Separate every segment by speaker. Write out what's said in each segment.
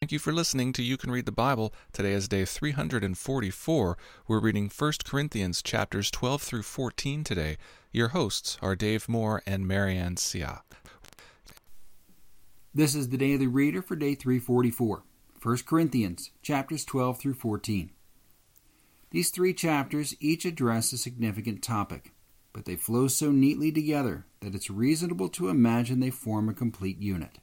Speaker 1: Thank you for listening to You Can Read the Bible. Today is day 344. We're reading 1 Corinthians chapters 12 through 14 today. Your hosts are Dave Moore and Marianne Sia.
Speaker 2: This is the Daily Reader for day 344. 1 Corinthians chapters 12 through 14. These three chapters each address a significant topic, but they flow so neatly together that it's reasonable to imagine they form a complete unit.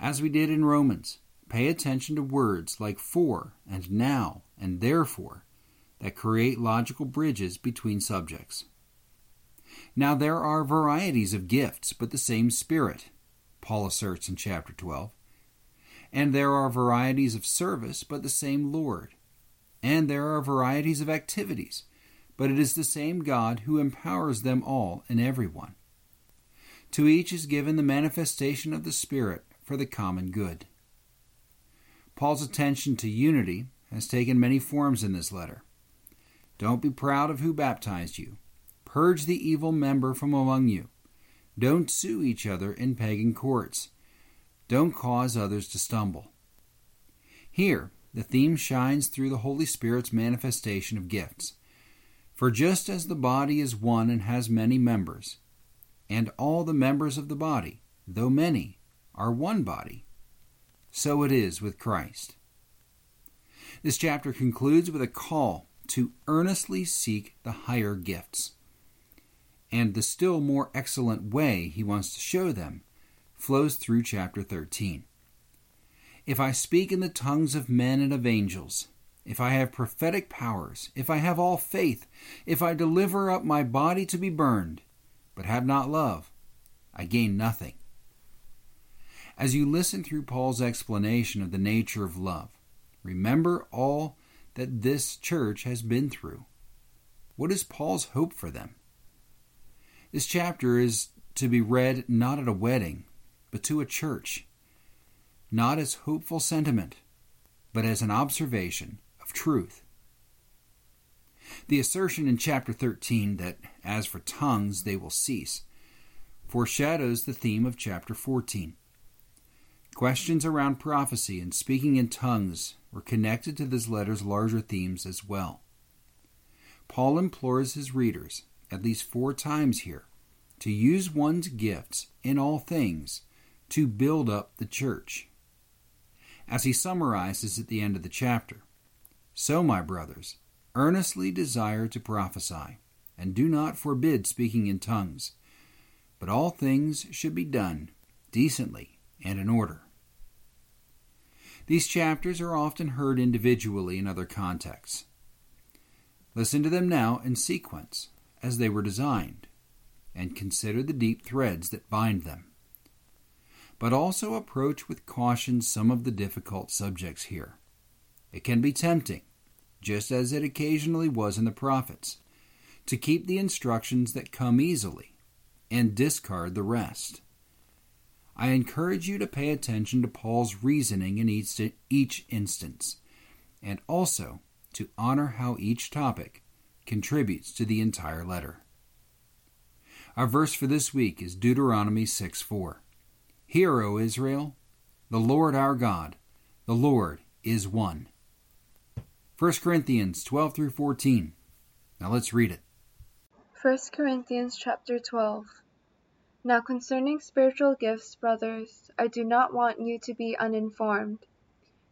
Speaker 2: As we did in Romans, Pay attention to words like for and now and therefore that create logical bridges between subjects. Now there are varieties of gifts, but the same Spirit, Paul asserts in chapter 12. And there are varieties of service, but the same Lord. And there are varieties of activities, but it is the same God who empowers them all and everyone. To each is given the manifestation of the Spirit for the common good. Paul's attention to unity has taken many forms in this letter. Don't be proud of who baptized you. Purge the evil member from among you. Don't sue each other in pagan courts. Don't cause others to stumble. Here, the theme shines through the Holy Spirit's manifestation of gifts. For just as the body is one and has many members, and all the members of the body, though many, are one body, so it is with Christ. This chapter concludes with a call to earnestly seek the higher gifts. And the still more excellent way he wants to show them flows through chapter 13. If I speak in the tongues of men and of angels, if I have prophetic powers, if I have all faith, if I deliver up my body to be burned, but have not love, I gain nothing. As you listen through Paul's explanation of the nature of love, remember all that this church has been through. What is Paul's hope for them? This chapter is to be read not at a wedding, but to a church, not as hopeful sentiment, but as an observation of truth. The assertion in chapter 13 that, as for tongues, they will cease, foreshadows the theme of chapter 14. Questions around prophecy and speaking in tongues were connected to this letter's larger themes as well. Paul implores his readers, at least four times here, to use one's gifts in all things to build up the church. As he summarizes at the end of the chapter, So, my brothers, earnestly desire to prophesy, and do not forbid speaking in tongues, but all things should be done decently and in order. These chapters are often heard individually in other contexts. Listen to them now in sequence, as they were designed, and consider the deep threads that bind them. But also approach with caution some of the difficult subjects here. It can be tempting, just as it occasionally was in the prophets, to keep the instructions that come easily and discard the rest. I encourage you to pay attention to Paul's reasoning in each, each instance, and also to honor how each topic contributes to the entire letter. Our verse for this week is Deuteronomy 6 4. Hear, O Israel, the Lord our God, the Lord is one. 1 Corinthians 12 through 14. Now let's read it.
Speaker 3: 1 Corinthians chapter 12. Now concerning spiritual gifts, brothers, I do not want you to be uninformed.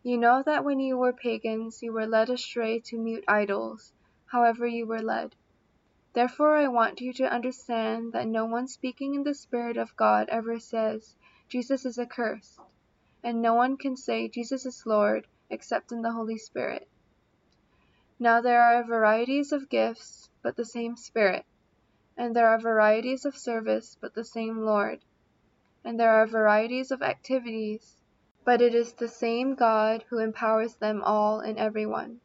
Speaker 3: You know that when you were pagans, you were led astray to mute idols, however you were led. Therefore I want you to understand that no one speaking in the Spirit of God ever says, Jesus is accursed, and no one can say Jesus is Lord except in the Holy Spirit. Now there are varieties of gifts, but the same Spirit and there are varieties of service, but the same Lord. And there are varieties of activities, but it is the same God who empowers them all and everyone.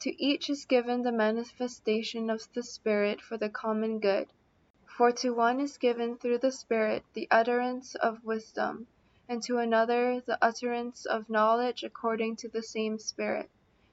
Speaker 3: To each is given the manifestation of the Spirit for the common good. For to one is given through the Spirit the utterance of wisdom, and to another the utterance of knowledge according to the same Spirit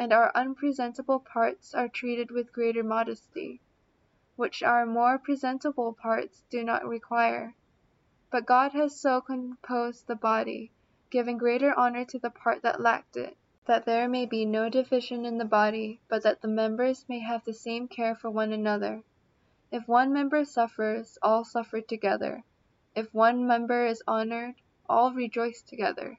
Speaker 3: and our unpresentable parts are treated with greater modesty, which our more presentable parts do not require. But God has so composed the body, giving greater honor to the part that lacked it, that there may be no division in the body, but that the members may have the same care for one another. If one member suffers, all suffer together. If one member is honored, all rejoice together.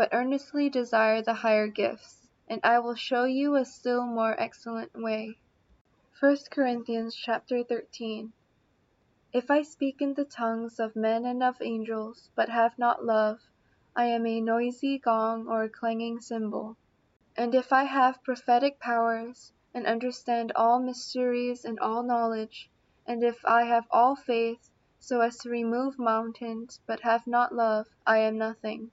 Speaker 3: But earnestly desire the higher gifts, and I will show you a still more excellent way. 1 Corinthians chapter 13 If I speak in the tongues of men and of angels, but have not love, I am a noisy gong or a clanging cymbal. And if I have prophetic powers, and understand all mysteries and all knowledge, and if I have all faith, so as to remove mountains, but have not love, I am nothing.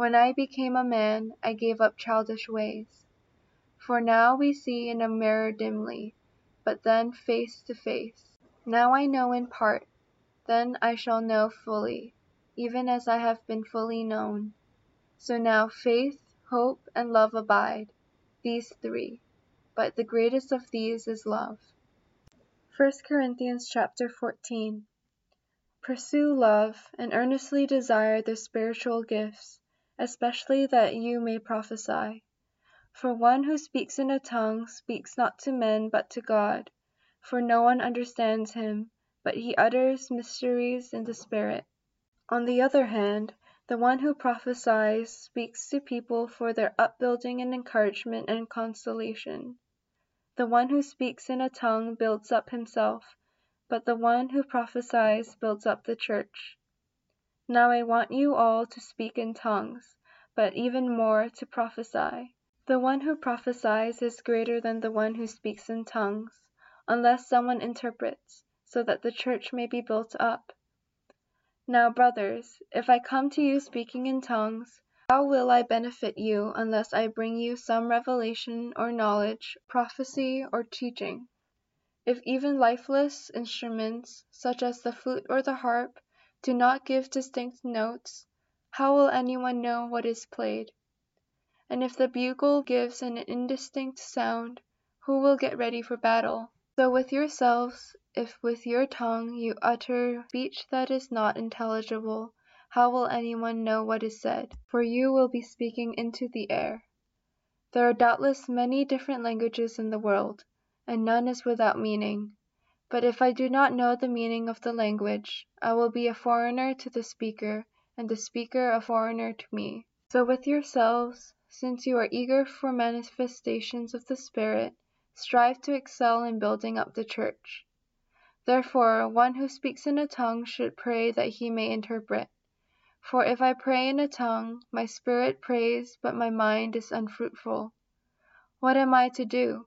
Speaker 3: When I became a man, I gave up childish ways. For now we see in a mirror dimly, but then face to face. Now I know in part, then I shall know fully, even as I have been fully known. So now faith, hope, and love abide, these three, but the greatest of these is love. 1 Corinthians chapter 14 Pursue love, and earnestly desire the spiritual gifts especially that you may prophesy. For one who speaks in a tongue speaks not to men but to God, for no one understands him, but he utters mysteries in the Spirit. On the other hand, the one who prophesies speaks to people for their upbuilding and encouragement and consolation. The one who speaks in a tongue builds up himself, but the one who prophesies builds up the church. Now I want you all to speak in tongues, but even more to prophesy. The one who prophesies is greater than the one who speaks in tongues, unless someone interprets, so that the church may be built up. Now, brothers, if I come to you speaking in tongues, how will I benefit you unless I bring you some revelation or knowledge, prophecy or teaching? If even lifeless instruments, such as the flute or the harp, do not give distinct notes, how will anyone know what is played? And if the bugle gives an indistinct sound, who will get ready for battle? So with yourselves, if with your tongue you utter speech that is not intelligible, how will anyone know what is said? For you will be speaking into the air. There are doubtless many different languages in the world, and none is without meaning. But if I do not know the meaning of the language, I will be a foreigner to the speaker, and the speaker a foreigner to me. So with yourselves, since you are eager for manifestations of the Spirit, strive to excel in building up the church. Therefore, one who speaks in a tongue should pray that he may interpret. For if I pray in a tongue, my spirit prays, but my mind is unfruitful. What am I to do?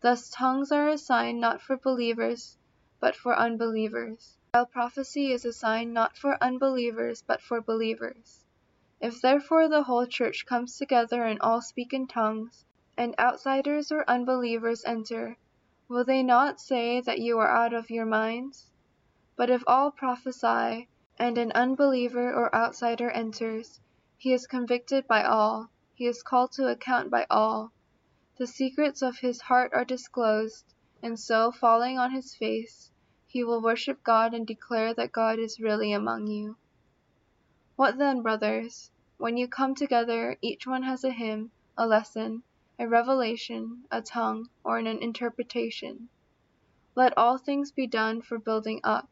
Speaker 3: Thus tongues are a sign not for believers, but for unbelievers, while prophecy is a sign not for unbelievers, but for believers. If therefore the whole church comes together and all speak in tongues, and outsiders or unbelievers enter, Will they not say that you are out of your minds? But if all prophesy, and an unbeliever or outsider enters, he is convicted by all, he is called to account by all. The secrets of his heart are disclosed, and so, falling on his face, he will worship God and declare that God is really among you. What then, brothers? When you come together, each one has a hymn, a lesson, a revelation, a tongue, or an interpretation. Let all things be done for building up.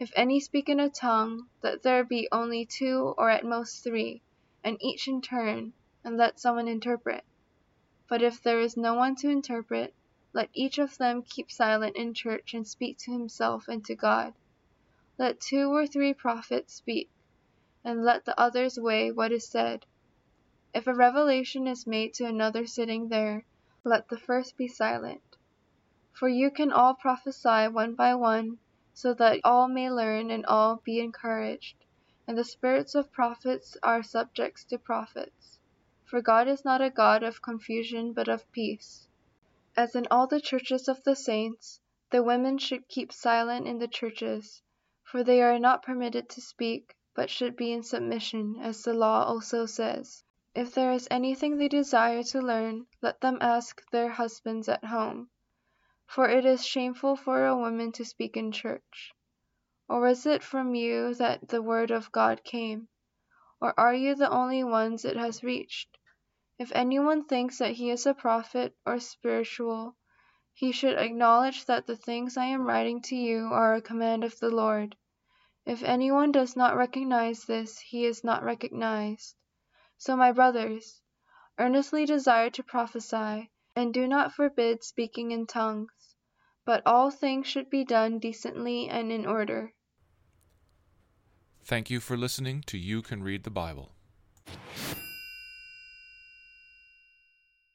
Speaker 3: If any speak in a tongue, let there be only two or at most three, and each in turn, and let someone interpret. But if there is no one to interpret, let each of them keep silent in church and speak to himself and to God. Let two or three prophets speak, and let the others weigh what is said if a revelation is made to another sitting there, let the first be silent. For you can all prophesy one by one, so that all may learn and all be encouraged. And the spirits of prophets are subjects to prophets. For God is not a God of confusion but of peace. As in all the churches of the saints, the women should keep silent in the churches, for they are not permitted to speak, but should be in submission, as the law also says. If there is anything they desire to learn, let them ask their husbands at home, for it is shameful for a woman to speak in church. Or is it from you that the word of God came? Or are you the only ones it has reached? If anyone thinks that he is a prophet or spiritual, he should acknowledge that the things I am writing to you are a command of the Lord. If anyone does not recognize this, he is not recognized. So, my brothers, earnestly desire to prophesy, and do not forbid speaking in tongues, but all things should be done decently and in order.
Speaker 1: Thank you for listening to You Can Read the Bible.